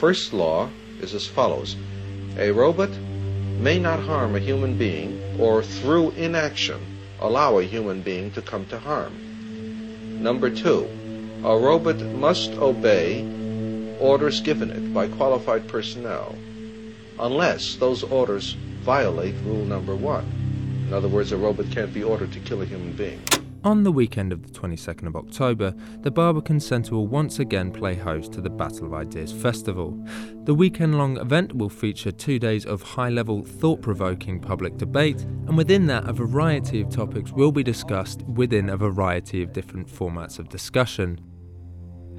first law is as follows A robot may not harm a human being or through inaction allow a human being to come to harm. Number two, a robot must obey orders given it by qualified personnel unless those orders violate rule number one. In other words, a robot can't be ordered to kill a human being. On the weekend of the 22nd of October, the Barbican Centre will once again play host to the Battle of Ideas Festival. The weekend long event will feature two days of high level, thought provoking public debate, and within that, a variety of topics will be discussed within a variety of different formats of discussion.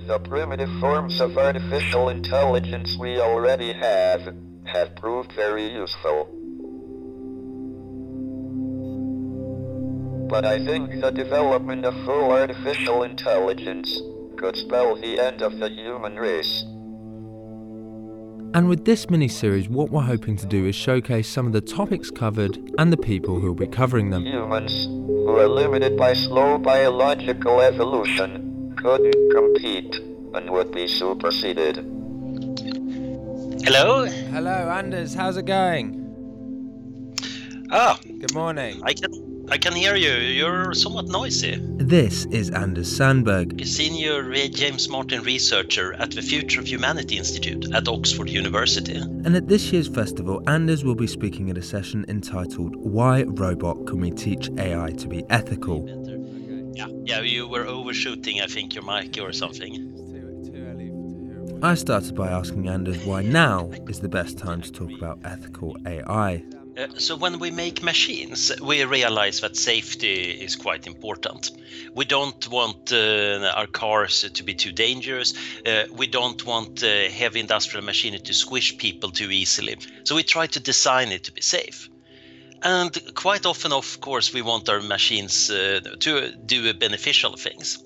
The primitive forms of artificial intelligence we already have have proved very useful. But I think the development of full artificial intelligence could spell the end of the human race. And with this mini series, what we're hoping to do is showcase some of the topics covered and the people who will be covering them. Humans, who are limited by slow biological evolution, couldn't compete and would be superseded. Hello? Hello, Anders, how's it going? Ah, Good morning. I can I can hear you. You're somewhat noisy. This is Anders Sandberg. A senior James Martin researcher at the Future of Humanity Institute at Oxford University. And at this year's festival, Anders will be speaking at a session entitled Why Robot Can We Teach AI to Be Ethical? Yeah, yeah, you were overshooting, I think, your mic or something. I started by asking Anders why now is the best time to talk about ethical AI. Uh, so when we make machines, we realize that safety is quite important. We don't want uh, our cars to be too dangerous. Uh, we don't want heavy industrial machinery to squish people too easily. So we try to design it to be safe. And quite often, of course, we want our machines to do beneficial things.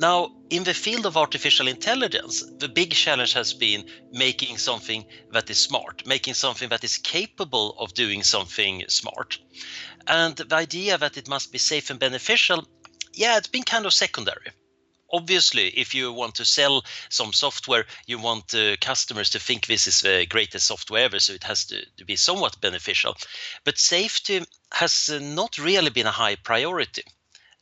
Now, in the field of artificial intelligence, the big challenge has been making something that is smart, making something that is capable of doing something smart. And the idea that it must be safe and beneficial, yeah, it's been kind of secondary. Obviously, if you want to sell some software, you want uh, customers to think this is the greatest software ever, so it has to, to be somewhat beneficial. But safety has uh, not really been a high priority.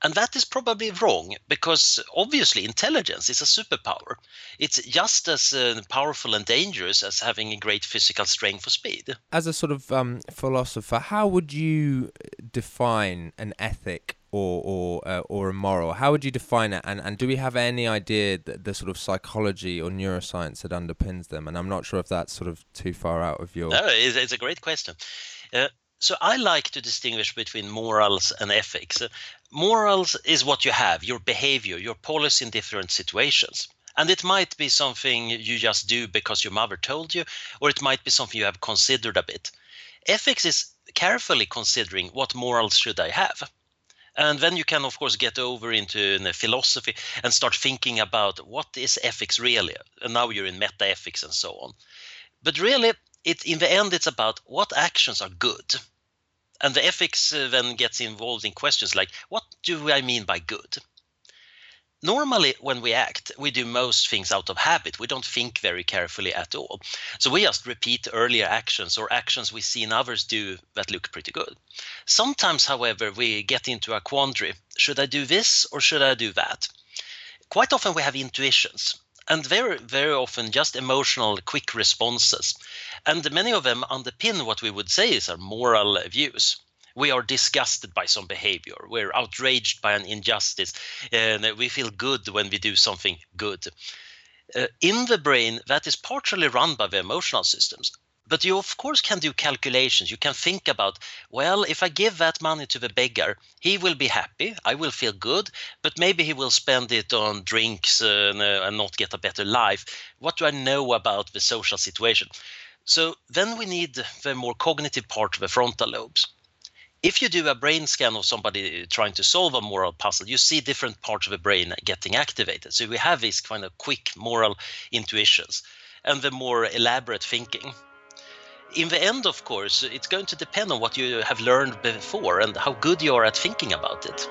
And that is probably wrong because obviously intelligence is a superpower. It's just as uh, powerful and dangerous as having a great physical strength or speed. As a sort of um, philosopher, how would you define an ethic or or uh, or a moral? How would you define it? And and do we have any idea that the sort of psychology or neuroscience that underpins them? And I'm not sure if that's sort of too far out of your. No, it's, it's a great question. Uh, so I like to distinguish between morals and ethics. Morals is what you have, your behavior, your policy in different situations. And it might be something you just do because your mother told you, or it might be something you have considered a bit. Ethics is carefully considering what morals should I have. And then you can, of course, get over into philosophy and start thinking about what is ethics really. And now you're in meta ethics and so on. But really, it in the end, it's about what actions are good. And the ethics uh, then gets involved in questions like, what do I mean by good? Normally, when we act, we do most things out of habit. We don't think very carefully at all. So we just repeat earlier actions or actions we see in others do that look pretty good. Sometimes, however, we get into a quandary. Should I do this or should I do that? Quite often we have intuitions and very, very often just emotional, quick responses. And many of them underpin what we would say is our moral views. We are disgusted by some behavior. We're outraged by an injustice and we feel good when we do something good. Uh, in the brain that is partially run by the emotional systems but you of course can do calculations. You can think about well if i give that money to the beggar he will be happy. I will feel good. But maybe he will spend it on drinks uh, and, uh, and not get a better life. What do i know about the social situation? So then we need the more cognitive part of the frontal lobes. If you do a brain scan of somebody trying to solve a moral puzzle, you see different parts of the brain getting activated. So we have these kind of quick moral intuitions and the more elaborate thinking in the end, of course, it's going to depend on what you have learned before and how good you are at thinking about it.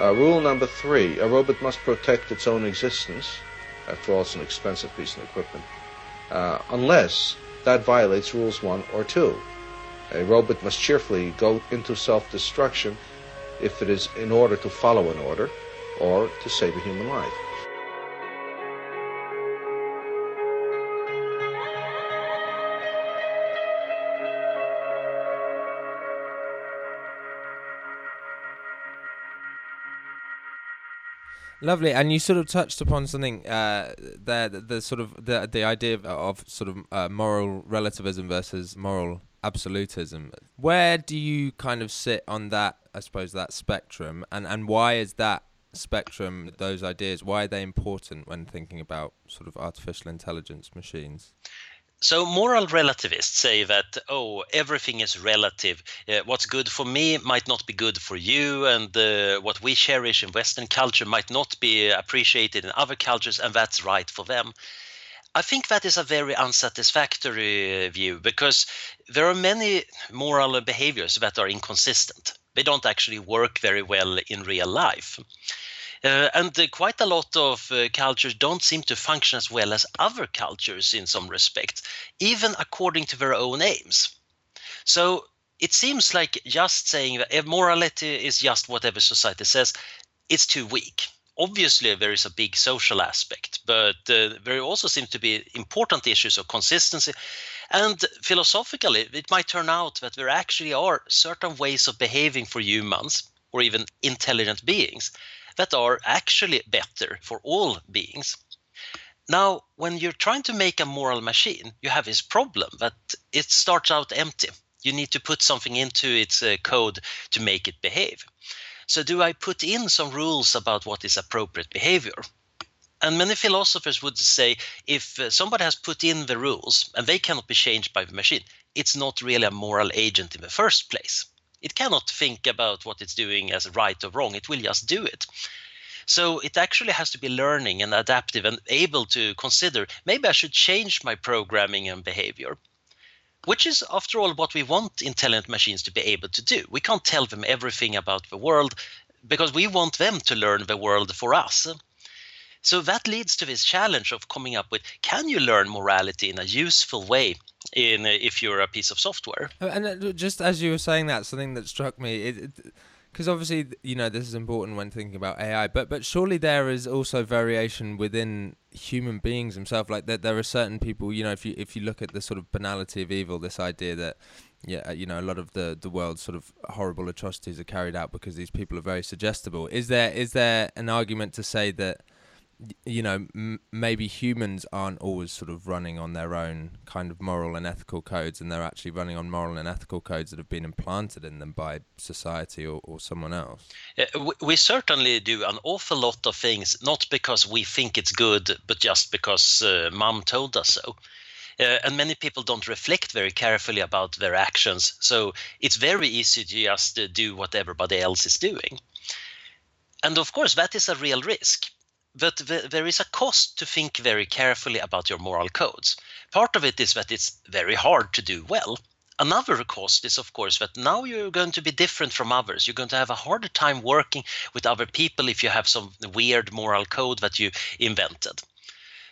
Uh, rule number three a robot must protect its own existence, after all, it's an expensive piece of equipment, uh, unless that violates rules one or two. A robot must cheerfully go into self-destruction if it is in order to follow an order or to save a human life. Lovely, and you sort of touched upon something uh, there, the, the, sort of the the idea of, of sort of uh, moral relativism versus moral absolutism. Where do you kind of sit on that? I suppose that spectrum, and and why is that spectrum, those ideas, why are they important when thinking about sort of artificial intelligence machines? So moral relativists say that oh everything is relative. Uh, what's good for me might not be good for you, and uh, what we cherish in Western culture might not be appreciated in other cultures, and that's right for them. I think that is a very unsatisfactory view because there are many moral behaviors that are inconsistent. They don't actually work very well in real life. Uh, and uh, quite a lot of uh, cultures don't seem to function as well as other cultures in some respects, even according to their own aims. So it seems like just saying that morality is just whatever society says, it's too weak. Obviously, there is a big social aspect, but uh, there also seem to be important issues of consistency. And philosophically, it might turn out that there actually are certain ways of behaving for humans or even intelligent beings that are actually better for all beings. Now, when you're trying to make a moral machine, you have this problem that it starts out empty. You need to put something into its uh, code to make it behave. So, do I put in some rules about what is appropriate behavior? And many philosophers would say if uh, somebody has put in the rules and they cannot be changed by the machine, it's not really a moral agent in the first place. It cannot think about what it's doing as right or wrong. It will just do it. So it actually has to be learning and adaptive and able to consider maybe I should change my programming and behavior. Which is, after all, what we want intelligent machines to be able to do. We can't tell them everything about the world because we want them to learn the world for us. So that leads to this challenge of coming up with can you learn morality in a useful way in if you're a piece of software. Uh, and uh, just as you were saying that, something that struck me, because obviously you know this is important when thinking about AI, but but surely there is also variation within human beings themselves. Like that, there are certain people, you know, if you if you look at the sort of banality of evil, this idea that yeah, uh, you know, a lot of the the world's sort of horrible atrocities are carried out because these people are very suggestible. Is there is there an argument to say that you know, m- maybe humans aren't always sort of running on their own kind of moral and ethical codes, and they're actually running on moral and ethical codes that have been implanted in them by society or, or someone else. we, certainly do an awful lot of things, not because we think it's good, but just because uh, mom told us so. Uh, and many people don't reflect very carefully about their actions, so it's very easy to just uh, do what everybody else is doing. And of course, that is a real risk but there is a cost to think very carefully about your moral codes. Part of it is that it's very hard to do well. Another cost is, of course, that now you're going to be different from others. You're going to have a harder time working with other people if you have some weird moral code that you invented.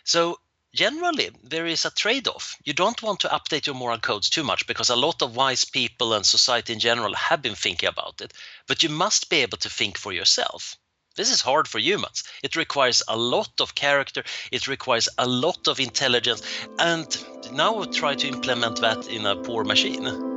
So, generally, there is a trade off. You don't want to update your moral codes too much because a lot of wise people and society in general have been thinking about it, but you must be able to think for yourself. This is hard for humans. It requires a lot of character, it requires a lot of intelligence, and now we try to implement that in a poor machine.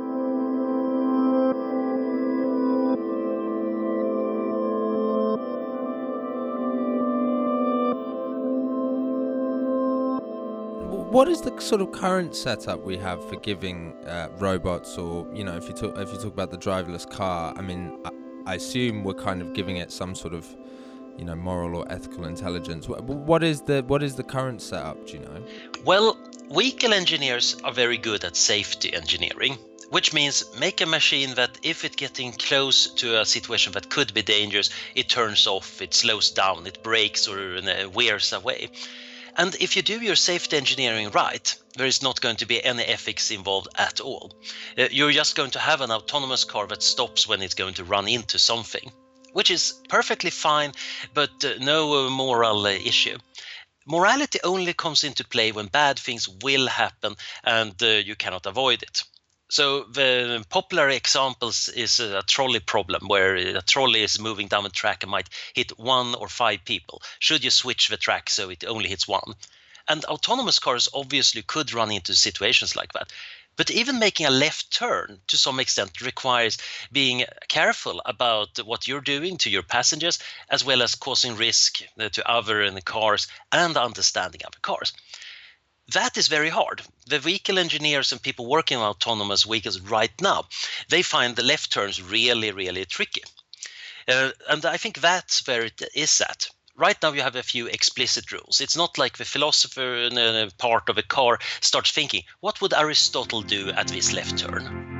what is the sort of current setup we have for giving uh, robots, or you know, if you talk if you talk about the driverless car? I mean, I, I assume we're kind of giving it some sort of you know moral or ethical intelligence? What is the what is the current setup do you know? Well vehicle engineers are very good at safety engineering which means make a machine that if it's getting close to a situation that could be dangerous it turns off it slows down it brakes or uh, wears away. And if you do your safety engineering right there is not going to be any ethics involved at all. Uh, you're just going to have an autonomous car that stops when it's going to run into something which is perfectly fine, but uh, no moral issue morality only comes into play when bad things will happen and uh, you cannot avoid it. So the popular examples is a trolley problem where a trolley is moving down a track and might hit one or five people. Should you switch the track so it only hits one? And autonomous cars obviously could run into situations like that. But even making a left turn to some extent requires being careful about what you're doing to your passengers, as well as causing risk uh, to other cars and understanding other cars. That is very hard. The vehicle engineers and people working on autonomous vehicles right now, they find the left turns really, really tricky. Uh, and I think that's where it is at right now you have a few explicit rules. It's not like the philosopher in a part of a car starts thinking, what would Aristotle do at this left turn?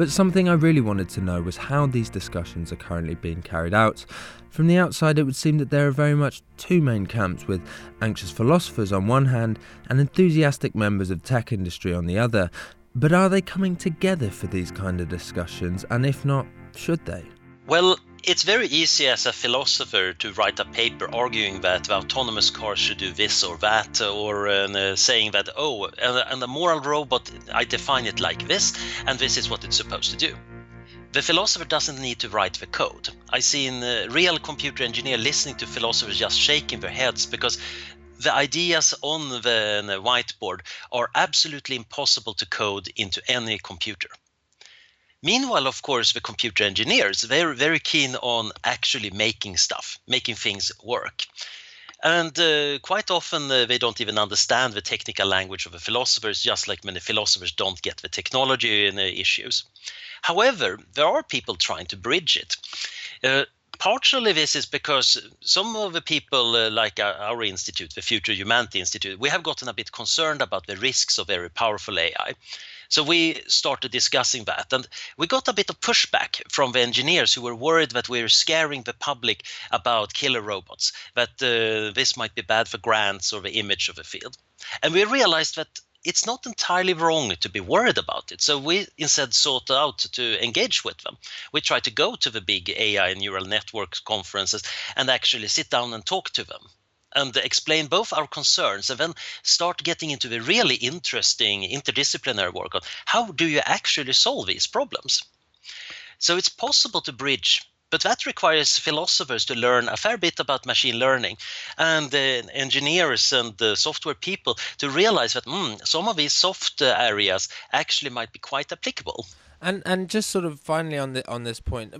But something I really wanted to know was how these discussions are currently being carried out. From the outside, it would seem that there are very much two main camps, with anxious philosophers on one hand and enthusiastic members of tech industry on the other. But are they coming together for these kind of discussions, and if not, should they? Well, it's very easy as a philosopher to write a paper arguing that the autonomous cars should do this or that, or uh, saying that, oh, and, the moral robot, I define it like this, and this is what it's supposed to do. The philosopher doesn't need to write the code. I see in a real computer engineer listening to philosophers just shaking their heads because the ideas on the, the whiteboard are absolutely impossible to code into any computer. Meanwhile, of course, the computer engineers, they're very keen on actually making stuff, making things work. And uh, quite often uh, they don't even understand the technical language of the philosophers, just like many philosophers don't get the technology uh, issues. However, there are people trying to bridge it. Uh, partially this is because some of the people uh, like our institute the future humanity institute we have gotten a bit concerned about the risks of very powerful ai so we started discussing that, and we got a bit of pushback from the engineers who were worried that we were scaring the public about killer robots, that uh, this might be bad for grants or the image of the field. And we realized that it's not entirely wrong to be worried about it. So we instead sought out to engage with them. We tried to go to the big AI neural network conferences and actually sit down and talk to them and explain both our concerns and then start getting into the really interesting interdisciplinary work on how do you actually solve these problems. So it's possible to bridge but that requires philosophers to learn a fair bit about machine learning and uh, engineers and uh, software people to realize that mm, some of these soft areas actually might be quite applicable. And and just sort of finally on the on this point,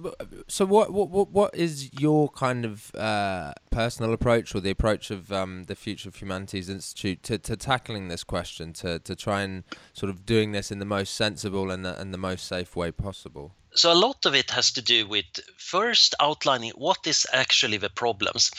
so what what what is your kind of uh, personal approach or the approach of um, the Future of Humanities Institute to, to tackling this question to, to try and sort of doing this in the most sensible and the, and the most safe way possible? So a lot of it has to do with first outlining what is actually the problems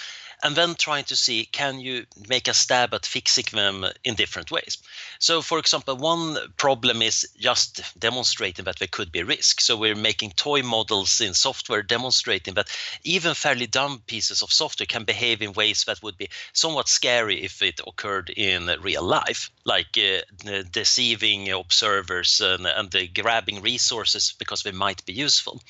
and then trying to see can you make a stab at fixing them in different ways. So, for example, one problem is just demonstrating that there could be risk. So, we're making toy models in software demonstrating that even fairly dumb pieces of software can behave in ways that would be somewhat scary if it occurred in real life, like uh, deceiving observers and, and grabbing resources because they might be useful.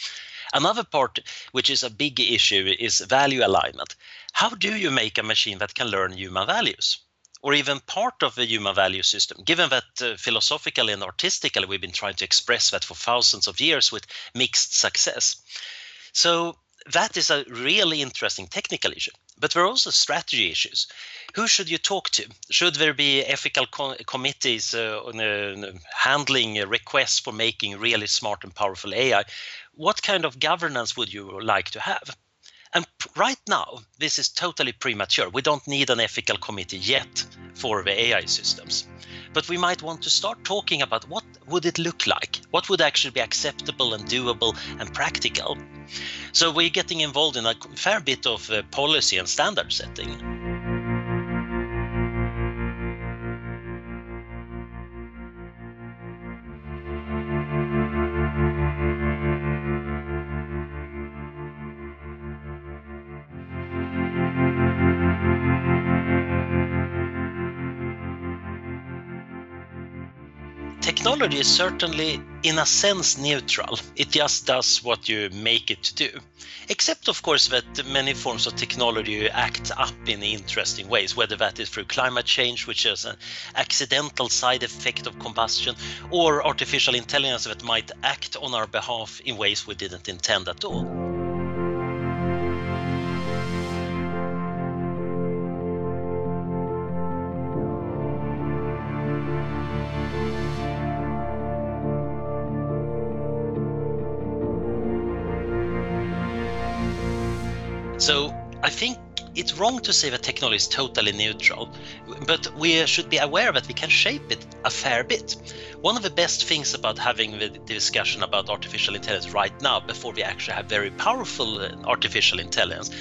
Another part, which is a big issue, is value alignment. How do you make a machine that can learn human values? Or even part of the human value system, given that uh, philosophically and artistically we've been trying to express that for thousands of years with mixed success. So that is a really interesting technical issue. But there are also strategy issues. Who should you talk to? Should there be ethical co- committees uh, uh, handling requests for making really smart and powerful AI? what kind of governance would you like to have? And right now, this is totally premature. We don't need an ethical committee yet for the AI systems. But we might want to start talking about what would it look like? What would actually be acceptable and doable and practical? So we're getting involved in a fair bit of uh, policy and standard setting. Technology is certainly, in a sense, neutral. It just does what you make it to do. Except, of course, that many forms of technology act up in interesting ways, whether that is through climate change, which is an accidental side effect of combustion, or artificial intelligence that might act on our behalf in ways we didn't intend at all. It's wrong to say that technology is totally neutral, but we should be aware that we can shape it a fair bit. One of the best things about having the discussion about artificial intelligence right now, before we actually have very powerful uh, artificial intelligence,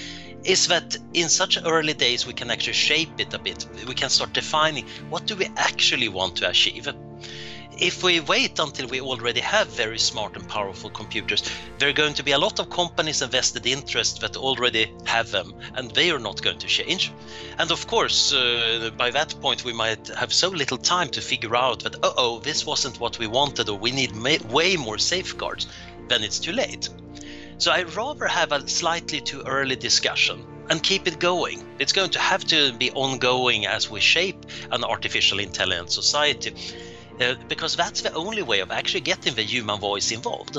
is that in such early days we can actually shape it a bit. We can start defining what do we actually want to achieve if we wait until we already have very smart and powerful computers, there are going to be a lot of companies and vested interests that already have them, and they are not going to change. And of course, uh, by that point, we might have so little time to figure out that, uh oh, this wasn't what we wanted, or we need way more safeguards, then it's too late. So I'd rather have a slightly too early discussion and keep it going. It's going to have to be ongoing as we shape an artificial intelligence society because that's the only way of actually getting the human voice involved.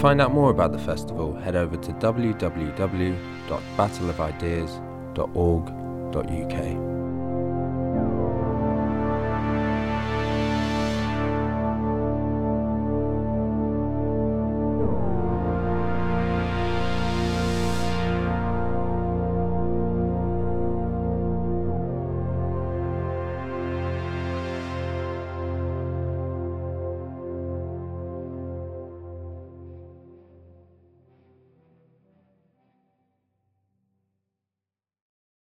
Find out more about the festival, head over to www.battleofideas.org.uk.